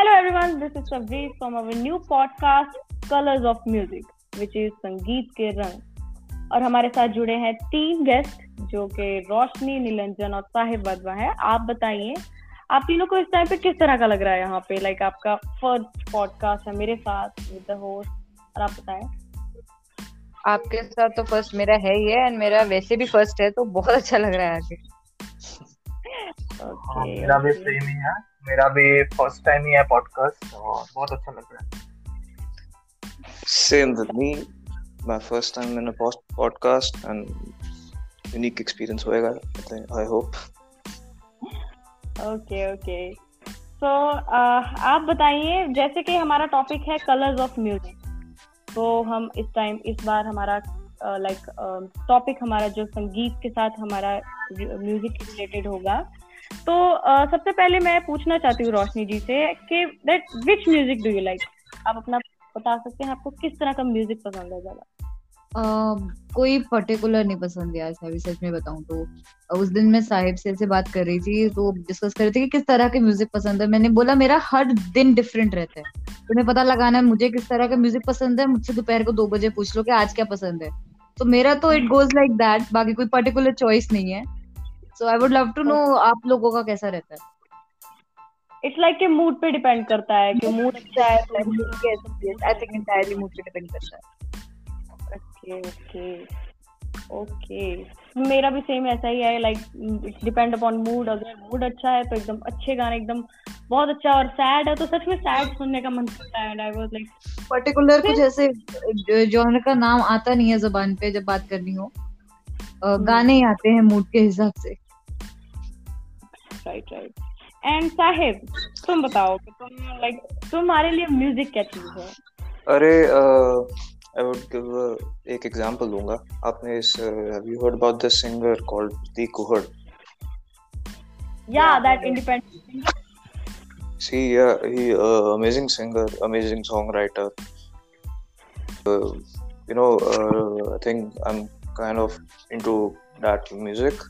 Hello everyone, this is Sabri from our new podcast Colors of Music, which is संगीत के रंग और हमारे साथ जुड़े हैं तीन गेस्ट जो कि रोशनी निलंजन और साहिब वदवा है। आप बताइए आप तीनों को इस टाइम पे किस तरह का लग रहा है यहाँ पे? लाइक like आपका फ़र्स्ट पॉडकास्ट है मेरे साथ विद द होस्ट और आप बताएँ। आपके साथ तो फ़र्स्ट मेरा है ही है एंड मेरा वैसे भी फ़र्स्ट है तो बहुत अच्छा लग रहा है आगे। हाँ, मेरा भी सेम ही है। मेरा भी फ़र्स्ट टाइम ही है पॉडकास्ट और बहुत अच्छा लग रहा है Same with me. My first time in a podcast and unique experience होएगा I hope. ओके ओके तो आप बताइए जैसे कि हमारा टॉपिक है कलर्स ऑफ़ म्यूज़िक तो हम इस टाइम इस बार हमारा like uh, topic like, uh, हमारा जो संगीत के साथ हमारा म्यूज़िक रिलेटेड होगा तो uh, सबसे पहले मैं पूछना चाहती हूँ रोशनी जी से कि that which music do you like आप अपना बता सकते हैं आपको किस तरह का म्यूज़िक पसंद है ज़्यादा? Uh, कोई पर्टिकुलर नहीं पसंद यार अभी सच में बताऊँ तो। उस दिन मैं साहिब से ऐसे बात कर रही थी तो डिस्कस कर रही थी कि किस तरह के म्यूज़िक पसंद है। मैंने बोला मेरा हर दिन डिफरेंट रहता है। तुम्हें पता लगाना है मुझे किस तरह का म्यूज़िक पसंद है मुझसे दोपहर को दो बजे पूछ लो कि आज क्या पसंद है। तो मेरा तो इट गोज लाइक दैट बाकी कोई पर्टिकुलर चॉइस नहीं है। So I would love to know आप लोगों का कैसा रहता है? इट्स लाइक के मूड पे डिपेंड करता है कि मूड अच्छा है तो मूड कैसा आई थिंक एंटायरली मूड पे डिपेंड करता है। ओके ओके ओके मेरा भी सेम ऐसा ही है लाइक डिपेंड अपॉन मूड अगर मूड अच्छा है तो एकदम अच्छे गाने एकदम बहुत अच्छा और सैड है तो सच में सैड सुनने का मन करता है आई वाज लाइक पर्टिकुलर कुछ ऐसे जॉनर का नाम आता नहीं है ज़ुबान पे जब बात करनी हो। गाने ही आते हैं मूड के हिसाब से। राइट राइट एंड साहिब तुम बताओ कि तुम लाइक तुम्हारे लिए म्यूज़िक क्या चीज़ है? अरे आई वुड गिव एक एग्जांपल दूँगा। आपने इस have you heard about this singer called the Kuhad या that independent See, yeah, he uh, amazing singer, amazing songwriter. Uh, you know, uh, I think I'm kind of into that music,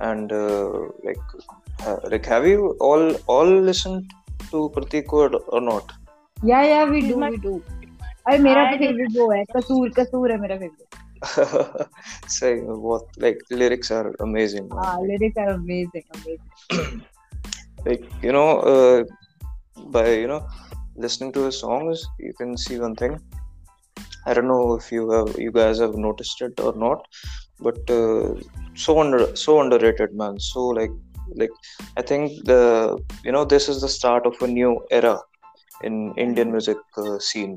and uh, like Uh, like have you all all listened to Pratik or, or not? Yeah, yeah, we do, we do. अरे मेरा तो favourite वो है कसूर कसूर है मेरा favourite सही बहुत like lyrics are amazing हाँ lyrics are amazing amazing like you know uh, by you know listening to his songs you can see one thing I don't know if you have you guys have noticed it or not but uh, so under so underrated man so like like i think the you know this is the start of a new era in indian music uh, scene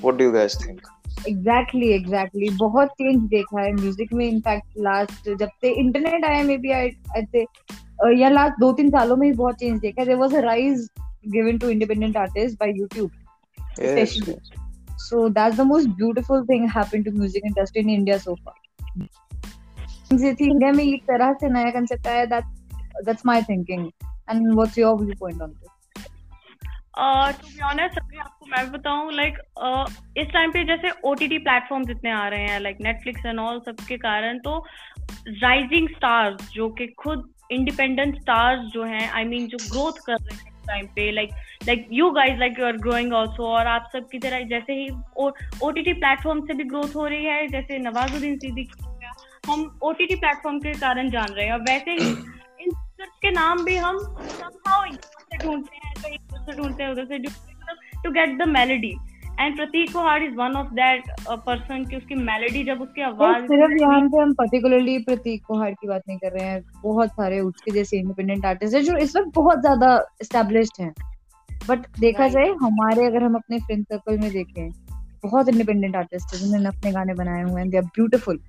what do you guys think exactly exactly बहुत change देखा है music में in fact last जब से internet आया may B I या last दो तीन सालों में ही बहुत चेंज देखा है there was a rise given to independent artist by YouTube especially so that's the most beautiful thing happened to music industry in India so एक तरह से नया आया that that's my thinking and what's your viewpoint on this to be honest अभी आपको मैं बताऊँ like uh, इस टाइम पे जैसे आ रहे हैं लाइक नेटफ्लिक्स एंड ऑल सबके कारण तो राइजिंग स्टार्स जो कि खुद इंडिपेंडेंट स्टार्स जो हैं आई मीन जो ग्रोथ कर रहे हैं टाइम पे like like you guys like you are growing also और आप सब की तरह जैसे ही ओ टी टी प्लेटफॉर्म से भी ग्रोथ हो रही है जैसे नवाजुद्दीन सिद्दीकी हम ओ टी टी प्लेटफॉर्म के कारण जान रहे हैं। और वैसे ही इन के नाम भी हम ढूंढते हैं कहीं से ढूंढते हैं उधर से to get the melody and Prateek Kuhad is one of that person की उसकी मेलोडी जब उसकी आवाज़ सिर्फ़ यहाँ पे हम पर्टिकुलरली प्रतीक कुहाड़ की बात नहीं कर रहे हैं। बहुत सारे उसके जैसे इंडिपेंडेंट आर्टिस्ट है जो इस वक्त बहुत ज़्यादा एस्टेब्लिश्ड हैं। बट देखा जाए हमारे अगर हम अपने फ्रेंड सर्कल में देखें बहुत इंडिपेंडेंट आर्टिस्ट है जिन्होंने अपने गाने बनाए हुए हैं दे आर ब्यूटीफुल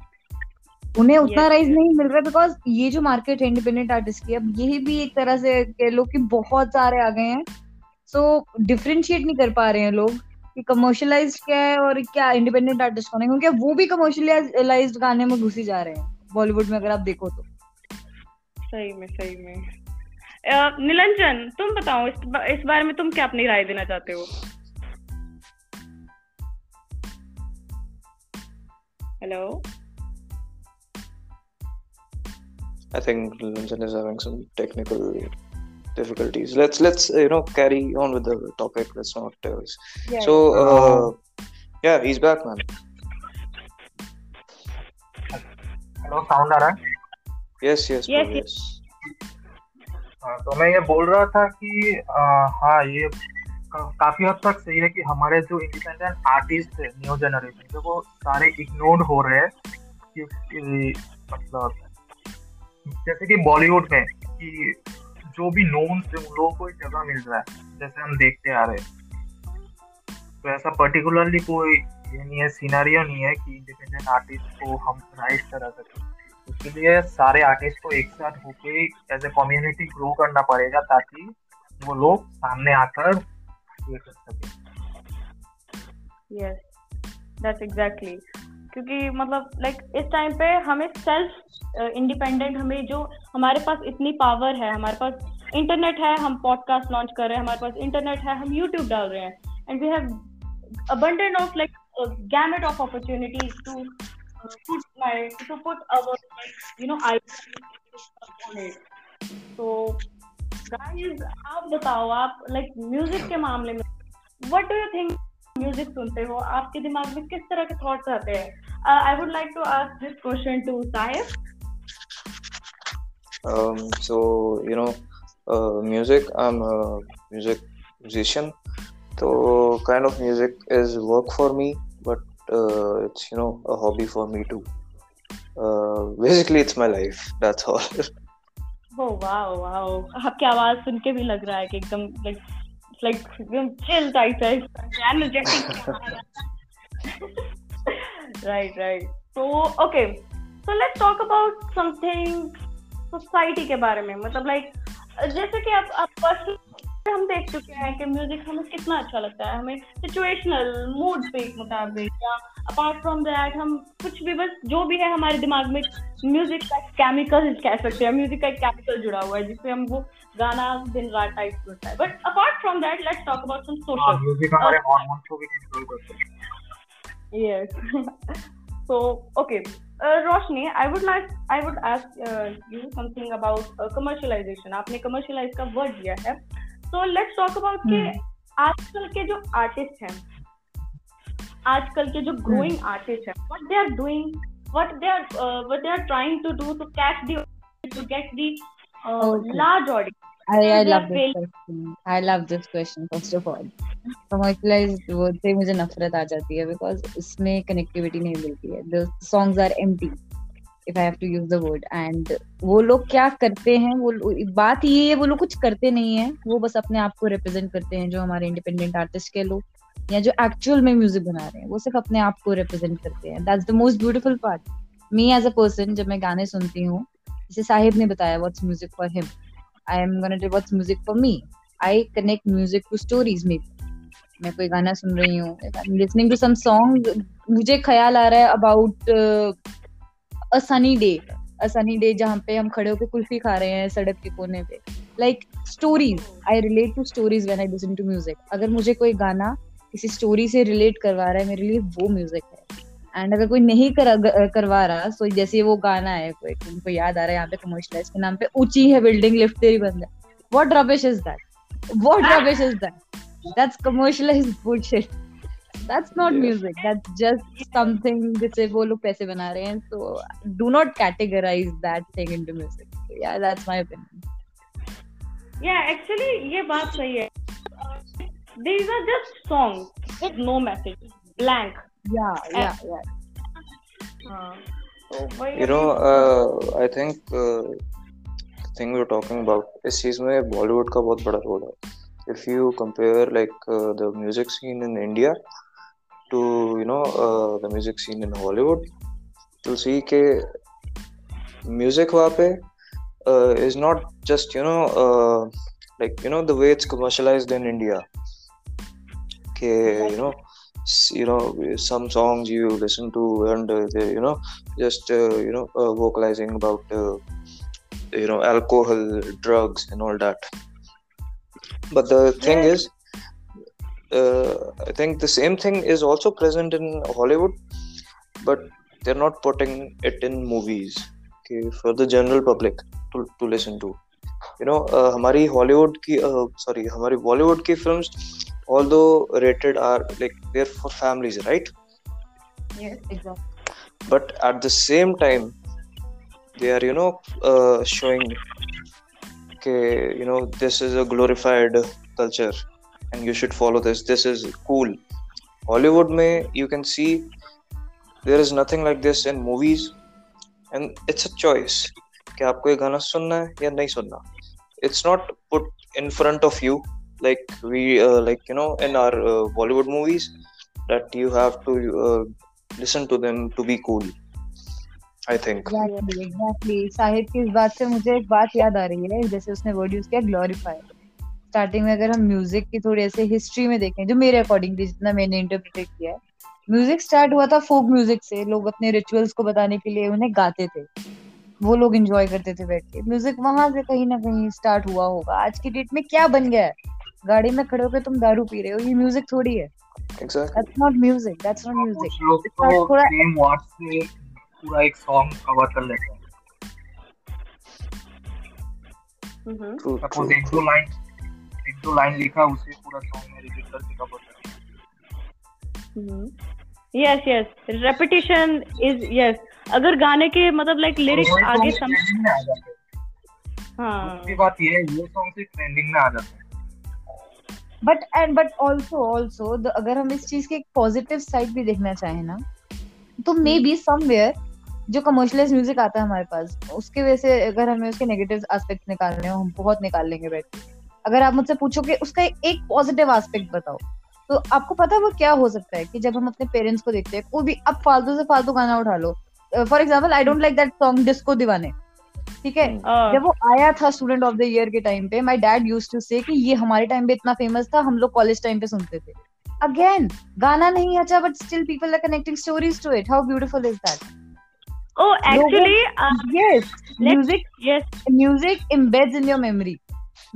उन्हें उतना राइज नहीं मिल रहा बिकॉज़ ये जो मार्केट है इंडिपेंडेंट आर्टिस्ट की अब यही भी एक तरह से कह लो कि बहुत सारे आ गए हैं। सो डिफ्रेंशिएट नहीं कर पा रहे हैं लोग कि कमर्शियलाइज क्या है और क्या इंडिपेंडेंट आर्टिस्ट कौन है क्योंकि वो भी कमर्शियलाइज गाने में घुसी जा रहे हैं बॉलीवुड में अगर आप देखो तो। सही में सही में। निलंजन तुम बताओ इस, इस बारे में तुम क्या अपनी राय देना चाहते हो? Hello I think Linton is having some technical difficulties. Let's let's you know carry on with the topic. Let's not. Uh, Yeah, so uh, yeah, he's back, man. Hello sound आ रहा है Yes, yes, bro, Yes, yes. हाँ, तो मैं ये बोल रहा था कि आ, हाँ ये का- काफी हद तक सही है कि हमारे जो इंडिपेंडेंट आर्टिस्ट है न्यू जनरेशन के वो सारे इग्नोर्ड हो रहे हैं क्योंकि मतलब जैसे कि बॉलीवुड में कि जो भी नोन है उन लोगों को जगह मिल रहा है, जैसे हम देखते आ रहे तो ऐसा पर्टिकुलरली कोई ये नहीं है सिनारियो नहीं है कि इंडिपेंडेंट आर्टिस्ट को हम राइट करा सकें। उसके लिए सारे आर्टिस्ट को एक साथ होके एज ए कम्युनिटी ग्रो करना पड़ेगा ताकि वो लोग सामने आकर ये कर सके। यस दैट्स एग्जैक्टली क्योंकि मतलब लाइक like, इस टाइम पे हमें सेल्फ इंडिपेंडेंट हमें जो हमारे पास इतनी पावर है हमारे पास इंटरनेट है हम पॉडकास्ट लॉन्च कर रहे हैं हमारे पास इंटरनेट है हम यूट्यूब डाल रहे हैं। And we have abundant of like a gamut of opportunities to uh, put my to ideas on it. So guys आप बताओ आप like music के मामले में what do you think music सुनते हो? आपके दिमाग में किस तरह के थॉट्स आते हैं? I would like to ask this question to Sahib Um, so you know, uh, music. I'm a music musician. So kind of music is work for me, but uh, it's you know a hobby for me too. Uh, basically, it's my life. That's all. Oh wow wow आपकी आवाज सुन के भी लग रहा है कि एकदम like like एकदम चिल टाइप है एनर्जेटिक राइट राइट तो okay so let's talk about something society के बारे में. मतलब लाइक जैसे कि आप आप पर्सनल हम देख चुके हैं कि म्यूज़िक हमें कितना अच्छा लगता है. हमें सिचुएशनल मूड पे मुताबिक या अपार्ट फ्रॉम दैट हम कुछ भी बस जो भी है हमारे दिमाग में म्यूज़िक का केमिकल कह सकते हैं. म्यूज़िक का एक केमिकल जुड़ा हुआ है जिससे हम वो गाना दिन रात टाइप सुनता है. But apart from that let's talk about some social music हमारे हार्मोन्स को भी कंट्रोल करता है. Yes. so, okay. Uh, Roshni, I would like, I would ask uh, you something about uh, commercialization. आपने commercialize का word दिया है. So let's talk about कि हम्म। आजकल के जो artists हैं, आजकल के जो growing artists हैं, what they are doing, what they are, uh, what they are trying to do to catch the, to get the uh, Okay. large audience. I, I They are love this failing. question. I love this question first of all. Commercialized word से मुझे नफरत आ जाती है because इसमें connectivity नहीं मिलती है. The songs are empty. If I have to use the word and वो लोग क्या करते हैं वो बात ये है वो लोग कुछ करते नहीं है वो बस अपने आप को रिप्रेजेंट करते हैं जो हमारे इंडिपेंडेंट आर्टिस्ट के लोग या जो एक्चुअल में म्यूज़िक बना रहे हैं वो सिर्फ़ अपने आप को रिप्रेजेंट करते हैं that's the most beautiful part me as a person जब मैं गाने सुनती हूँ जैसे साहिब ने बताया what's music for him I am gonna tell what's music for me I connect music to stories में मैं कोई गाना सुन रही हूँ। लिसनिंग टू सम सॉन्ग मुझे ख्याल आ रहा है about a sunny day a sunny day जहाँ पे हम खड़े होकर कुल्फी खा रहे हैं सड़क के कोने पे। Like stories I relate to stories when I listen to music अगर मुझे कोई गाना किसी स्टोरी से रिलेट करवा रहा है, मेरे लिए वो म्यूज़िक है। एंड अगर कोई नहीं कर, करवा रहा सो जैसे वो गाना है कोई तुमको याद आ रहा है यहाँ पे कमर्शियलाइज के नाम पे ऊँची है बिल्डिंग लिफ्ट तेरी बंद है। What rubbish is that what rubbish is that that's commercialised bullshit that's not Yeah. Music that's just something जिससे वो लोग पैसे बना रहे हैं so do not categorise that thing into music या that's my opinion Yeah, actually ये बात सही है. These are just songs with no message, blank. या या या हाँ. तो वही You know, uh, I think uh, the thing we're talking about इस चीज़ में बॉलीवुड का बहुत बड़ा रोल है. If you compare like uh, the music scene in India to you know uh, the music scene in Hollywood, you'll see कि music वहाँ पे uh, is not just you know uh, like you know the way it's commercialized in India. कि you know s- you know some songs you listen to and uh, they, you know just uh, you know uh, vocalizing about uh, you know alcohol drugs and all that but the thing Yeah. is uh, i think the same thing is also present in hollywood but they're not putting it in movies okay, for the general public to, to listen to you know हमारी Hollywood की sorry हमारी बॉलीवुड की films although rated are like they're for families right yes exactly but at the same time they are you know uh, showing okay you know this is a glorified culture and you should follow this this is cool hollywood may you can see there is nothing like this in movies and it's a choice कि आपको ये गाना सुनना है या नहीं सुनना it's not put in front of you like we uh, like you know in our uh, bollywood movies that you have to uh, listen to them to be cool I think exactly Sahib की इस बात से मुझे एक बात याद आ रही है जैसे उसने वर्ड यूज़ किया ग्लोरीफाई स्टार्टिंग में अगर हम म्यूज़िक की थोड़ी ऐसे हिस्ट्री में देखें जो मेरे अकॉर्डिंग जितना मैंने इंटरप्रेट किया है म्यूज़िक स्टार्ट हुआ था फोक म्यूज़िक से लोग अपने रिचुअल्स को बताने के लिए उन्हें गाते थे वो लोग एंजॉय करते थे बैठ के म्यूज़िक वहाँ से कहीं ना कहीं स्टार्ट हुआ होगा आज की डेट में क्या बन गया है गाड़ी में खड़े होकर तुम दारू पी रहे हो ये म्यूज़िक थोड़ी है। Exactly. That's not music that's not music तो थोड़ा सेम वर्ड से पूरा एक सॉन्ग कवर कर लेते हैं। हम्म सपोज़ एक दो लाइन एक दो लाइन लिखा उसे पूरा सॉन्ग में रिपीट करके कवर कर yes yes repetition is yes अगर गाने के मतलब लाइक लिरिक्स आगे समझ में आ जाते हैं। हाँ। बात ये है ये सॉन्ग से ट्रेंडिंग में आ जाते हैं। But and but also also अगर हम इस चीज़ के एक पॉजिटिव साइड भी देखना चाहें ना तो मे बी समवेयर जो कमर्शलाइज म्यूज़िक आता है हमारे पास उसके वजह से अगर हमें उसके नेगेटिव एस्पेक्ट निकालने हो हम बहुत निकाल लेंगे बैठ अगर आप मुझसे पूछो कि उसका एक पॉजिटिव एस्पेक्ट बताओ तो आपको पता है वो क्या हो सकता है कि जब हम अपने पेरेंट्स को देखते हैं कोई भी अब फालतू से फालतू गाना उठा लो। For example I don't like that song disco Deewane ठीक है? हाँ। जब वो आया था स्टूडेंट ऑफ़ द ईयर के टाइम पे my dad used to say कि ये हमारे टाइम पे इतना फ़ेमस था हम लोग कॉलेज टाइम पे सुनते थे। अगेन गाना नहीं अच्छा but still people are connecting stories to it how beautiful is that Oh, actually, uh, yes music yes. music embeds in your memory.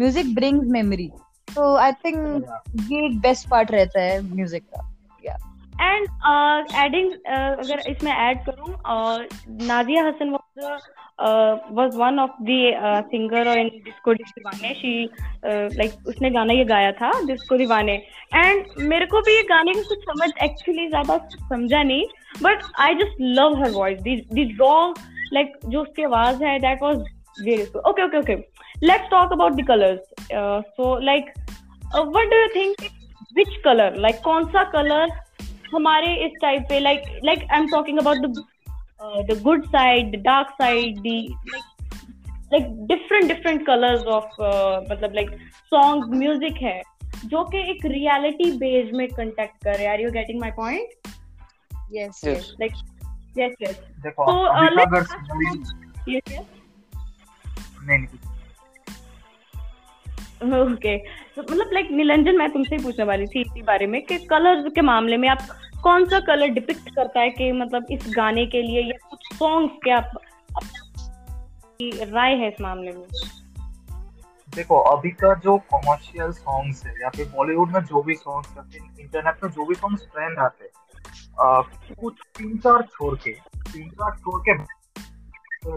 Music brings memory. So i think ये एक best part रहता है music का। And uh, adding, uh, अगर इसमें add करूँ, uh, Nazia Hassan was one of the singer in disco Deewane she like उसने गाना ये गाया था डिस्को दीवाने एंड मेरे को भी ये गाने की कुछ समझ एक्चुअली ज़्यादा समझा नहीं but I just love her voice wrong like जो उसकी आवाज़ है that was very okay okay okay let's talk about the colours so like what do you think which colour like कौन सा कलर हमारे इस टाइप पे like like I am talking about the the good side the dark side the like different different colours of मतलब like song music है जो कि एक रियलिटी बेस में कंटेक्ट कर रहे are you getting my point yes yes. Like yes yes देखो तो, uh, let's अगर talk यस यस नहीं नहीं ओके तो मतलब लाइक निरंजन मैं तुमसे ही पूछने वाली थी इसी बारे में कि कलर्स के मामले में आप कौन सा कलर डिपिक्ट करता है कि मतलब इस गाने के लिए या कुछ सॉन्ग्स के आप राय है इस मामले में देखो अभी का जो कमर्शियल सॉन्ग्स है या फिर बॉलीवुड में जो भी सॉन्ग्स या फिर इंटरनेट में जो भी सॉन्ग्स ट्रेंड आते हैं कुछ तीन चार छोड़ के तीन चार छोड़ के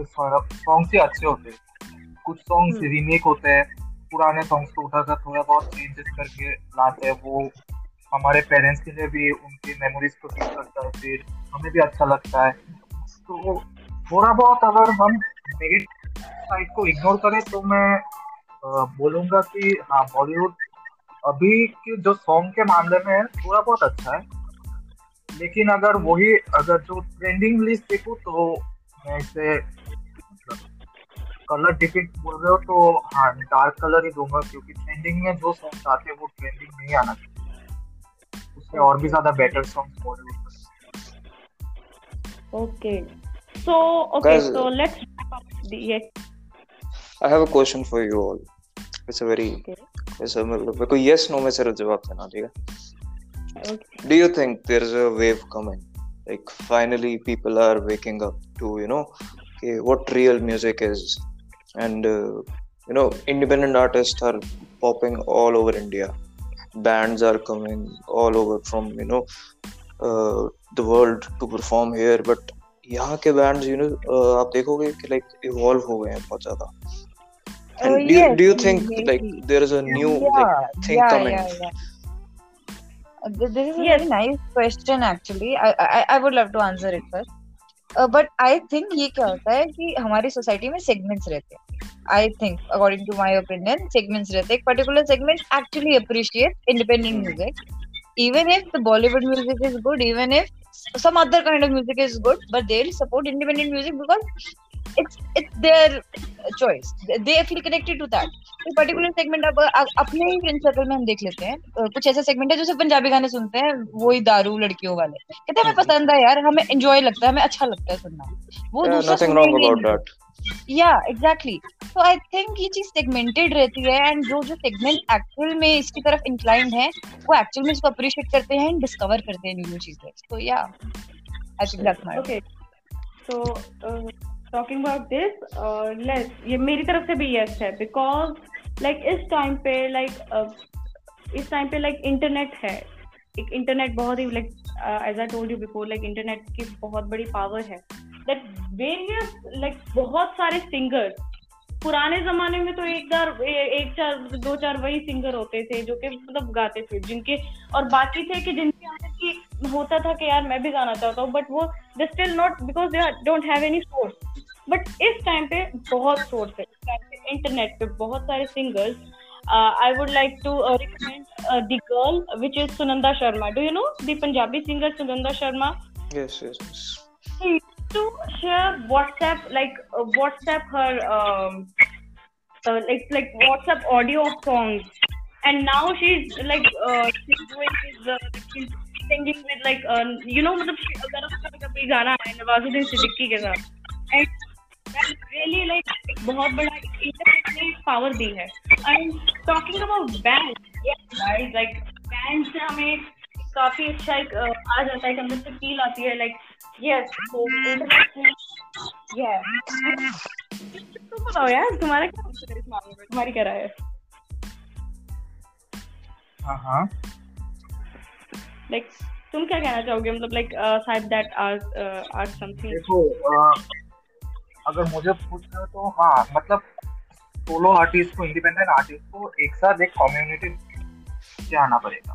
सॉन्ग्स ही अच्छे होते हैं कुछ सॉन्ग्स हम्म। रीमेक होते हैं पुराने सॉन्ग्स को उठाकर थोड़ा बहुत चेंजेस करके लाते हैं वो हमारे पेरेंट्स के लिए भी, उनकी मेमोरीज को फील करता है, फिर हमें भी अच्छा लगता है। तो थोड़ा बहुत अगर हम नेगेटिव साइड को इग्नोर करें तो मैं बोलूँगा कि हाँ बॉलीवुड अभी के जो सॉन्ग के मामले में है थोड़ा बहुत अच्छा है। लेकिन अगर वही, अगर जो ट्रेंडिंग लिस्ट देखूँ तो मैं इसे कलर डिफिक्ट बोल रहे हो तो हाँ डार्क कलर ही दूँगा, क्योंकि ट्रेंडिंग में जो सॉन्ग आते हैं, वो ट्रेंडिंग नहीं आना चाहिए। उससे और भी ज़्यादा बेटर सॉन्ग बॉलीवुड में Okay. So okay, Guys- so let's wrap up the yes. I have a question for you all. It's a very Okay. it's a मतलब मेरे को yes no में सिर्फ़ जवाब देना ठीक है Okay. do you think there's a wave coming like finally people are waking up to you know okay, what real music is and uh, you know independent artists are popping all over india bands are coming all over from you know uh, the world to perform here but यहाँ के bands you know आप देखोगे कि like evolve हो गए हैं बहुत ज़्यादा and Uh, do, you, yes, do you think maybe. like there is a new Yeah, like thing yeah, coming yeah, yeah. Uh, This is a Yes. very nice question actually. I, I I would love to answer it first. Uh, but I think ये क्या होता है कि हमारी society में segments रहते हैं I think according to my opinion segments रहते हैं। एक particular segment actually appreciate independent music even if the Bollywood music is good, even if some other kind of music is good, but they'll support independent music because it's it's their choice. They feel connected to that. Particular segment अब अपने ही friend circle में हम देख लेते हैं। कुछ ऐसा segment है जो सिर्फ़ पंजाबी गाने सुनते हैं वही दारू लड़कियों वाले। कहते हैं हमें पसंद है यार हमें एंजॉय लगता है हमें अच्छा लगता है सुनना। वो दूसरा या एग्जैक्टली तो आई थिंक ये चीज़ सेगमेंटेड रहती है एंड जो जो सेगमेंट एक्चुअल में इसकी तरफ़ इंक्लाइंड है वो एक्चुअल में इसको अप्रिशिएट करते हैं एंड डिस्कवर करते हैं न्यू चीज़ें। तो या I think that's my. So, uh, talking about this, uh, ये मेरी तरफ़ से भी yes है because like इस टाइम पे like uh, इस टाइम पे लाइक इंटरनेट है। एक इंटरनेट बहुत ही uh, as I told you before like internet की बहुत बड़ी पावर है। That various like बहुत सारे सिंगर्स पुराने जमाने में तो एक बार एक चार दो चार वही सिंगर होते थे जो कि मतलब गाते थे जिनके और बाकी थे कि जिनके आने की होता था कि यार मैं भी गाना चाहता हूँ बट वो they still not because they don't have any source but इस टाइम पे बहुत सोर्स है। इस टाइम पे इंटरनेट पे बहुत सारे singers I would like to recommend the girl which is Sunanda Sharma do you know the Punjabi singer Sunanda Sharma yes yes, to share WhatsApp, like uh, WhatsApp her, um, uh, like like WhatsApp audio of songs, and now she's like uh, she's doing this, uh, she's singing with like uh, you know मतलब अगर कभी गाना है नवाजुद्दीन सिद्दीकी के साथ and that really like एक बहुत बड़ा इंटरनेट ने पावर दी है and talking about band yes guys like band से हमें काफ़ी अच्छा एक आ जाता है अंदर से फील आती है लाइक यस तुम बताओ यार तुम्हारा क्या आंसर है इस मामले में? तुम्हारी क्या राय है? हाँ हाँ। लाइक तुम क्या कहना चाहोगे? मतलब लाइक शायद दैट आर आर समथिंग देखो अगर मुझे पूछना तो हाँ मतलब सोलो आर्टिस्ट को इंडिपेंडेंट आर्टिस्ट को एक साथ एक कम्युनिटी से आना पड़ेगा।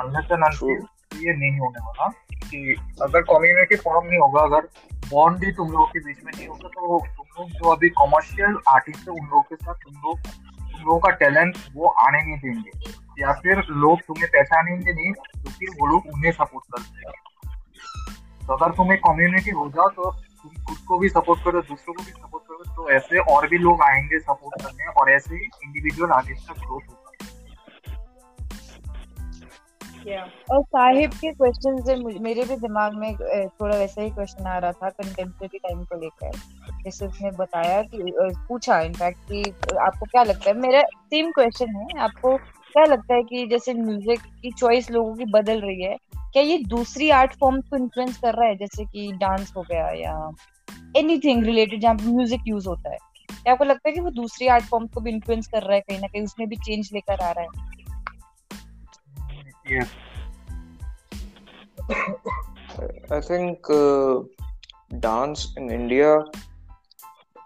अनलेस एंड अनटिल ये नहीं होने वाला। कि अगर कम्युनिटी फॉर्म नहीं होगा, अगर बॉन्ड ही तुम लोगों के बीच में नहीं होगा तो तुम लोग जो अभी कॉमर्शियल आर्टिस्ट है, उन लोगों के साथ तुम लोग, तुम लोगों का टैलेंट वो आने नहीं देंगे। या फिर लोग तुम्हें पहचानेंगे नहीं क्योंकि वो लोग उन्हें सपोर्ट करते हैं तो अगर तुम्हें कम्युनिटी हो जाओ तो तुम खुद को भी सपोर्ट करो, दूसरों को भी सपोर्ट करो तो ऐसे और भी लोग आएँगे सपोर्ट करने और ऐसे ही इंडिविजुअल आर्टिस्ट का ग्रोथ होगा। और साहिब के क्वेश्चन से मेरे भी दिमाग में थोड़ा वैसा ही क्वेश्चन आ रहा था कंटेम्प्रेरी टाइम को लेकर। जैसे उसने बताया कि पूछा इनफैक्ट कि आपको क्या लगता है? मेरा सेम क्वेश्चन है। आपको क्या लगता है कि जैसे म्यूज़िक की चॉइस लोगों की बदल रही है, क्या ये दूसरी आर्ट फॉर्म को इन्फ्लुएंस कर रहा है? जैसे कि डांस हो गया या एनीथिंग रिलेटेड जहाँ म्यूज़िक यूज़ होता है। क्या आपको लगता है कि वो दूसरी आर्ट फॉर्म को भी इन्फ्लुएंस कर रहा है कहीं ना कहीं? उसमें भी चेंज लेकर आ रहा है। Yes. I think uh, dance in India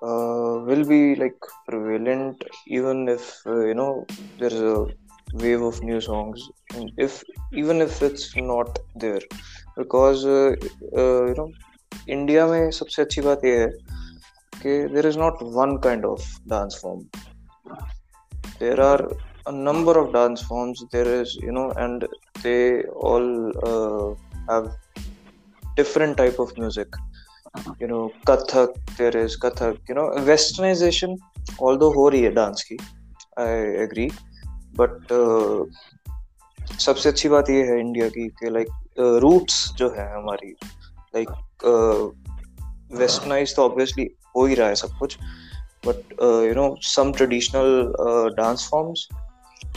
uh, will be like prevalent even if uh, you know there's a wave of new songs and if even if it's not there because uh, uh, you know India में सबसे अच्छी बात यह है कि there is not one kind of dance form there are a number of dance forms there is you know and they all uh, have different type of music you know kathak there is kathak you know westernization although हो रही है dance की I agree but uh, सबसे अच्छी बात ये है India की कि लाइक रूट्स जो है हमारी लाइक वेस्टर्नाइज तो ऑब्वियसली हो ही रहा है सब कुछ but you know some traditional dance forms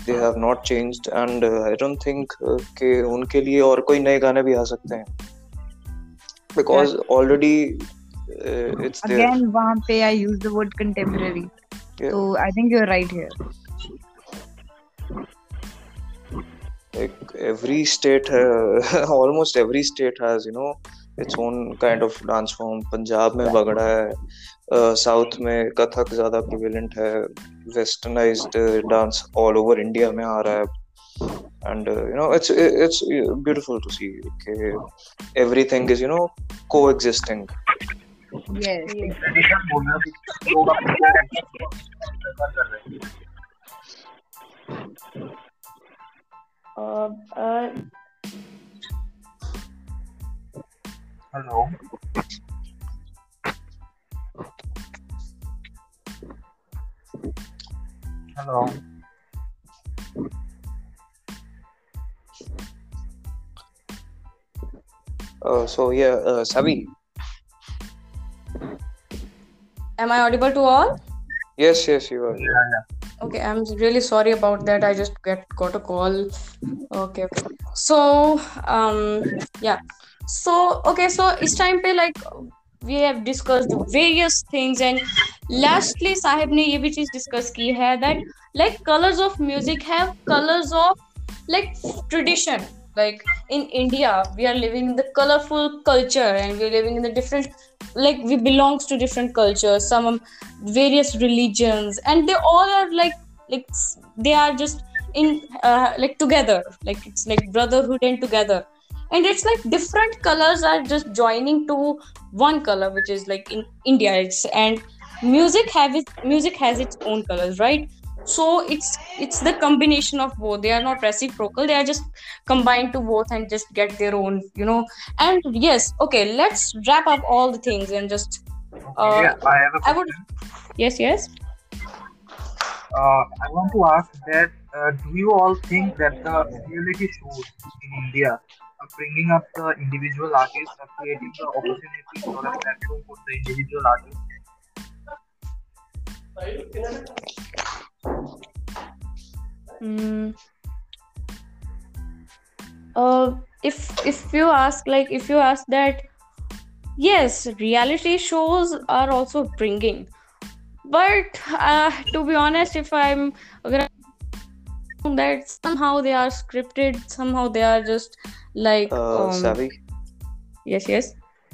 they have not changed and I don't think कि उनके लिए और कोई नए गाने भी आ सकते हैं because already it's there again वहाँ पे I use the word contemporary Yeah. so i think you're right here. Like every state uh, almost every state has you know its own kind of dance form. Punjab में भंगड़ा है south में कथक ज़्यादा prevalent है. Westernised dance all over India में आ रहा है and uh, you know it's it's beautiful to see okay everything is you know coexisting yes हो हैं Uh, uh, hello Hello uh, so yeah uh, Savi Am I audible to all? yes yes you are yeah, yeah. Okay, I'm really sorry about that. I just get got a call. Okay, okay. So, um, yeah. So, okay. So, इस time पे like we have discussed various things and lastly Sahib ने ये भी चीज discuss की है that like colors of music have colors of like tradition. Like in India, we are living in the colorful culture and we're living in the different like we belongs to different cultures some various religions and they all are like like s- they are just in uh, like together like it's like brotherhood and together and it's like different colors are just joining to one color which is like in india it's and music have it music has its own colors right? So it's it's the combination of both. They are not reciprocal. They are just combined to both and just get their own you know? And yes okay let's wrap up all the things and just Okay, Uh, I have a I would- question. yes yes. Uh, I want to ask that uh, do you all think that the reality shows in India are bringing up the individual artists, creating the opportunity or a platform for the individual artists? Mm. Uh, if if you ask like if you ask that yes reality shows are also bringing but uh, to be honest if i'm agar that somehow they are scripted somehow they are just like uh, um, Savi yes yes.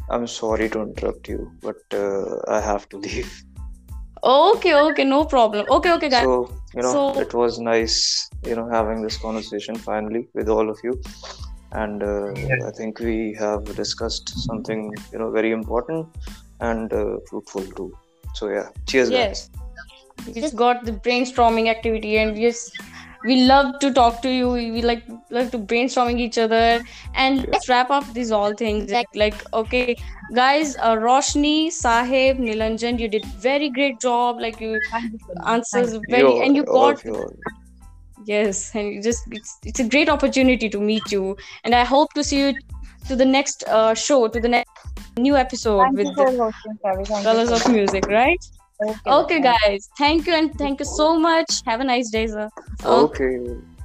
I'm sorry to interrupt you but uh, I have to leave. Okay okay no problem. Okay okay guys. So you know So- it was nice you know having this conversation finally with all of you. And uh, Yes. i think we have discussed something you know very important and uh, fruitful too. So yeah. Cheers guys. yes. We just got the brainstorming activity and yes we love to talk to you. We like love to brainstorming each other and let's wrap up these all things. Like like okay guys uh, roshni sahib nilanjan you did very great job. Like you Thank you so much. answers very You're- and you got of yes and you just it's, it's a great opportunity to meet you. And i hope to see you to the next uh, show to the next new episode Thank with for the hosting, Savi. Thank you colors of music right Okay, okay guys. Thank you and thank you so much. Have a nice day sir. Okay. Bye.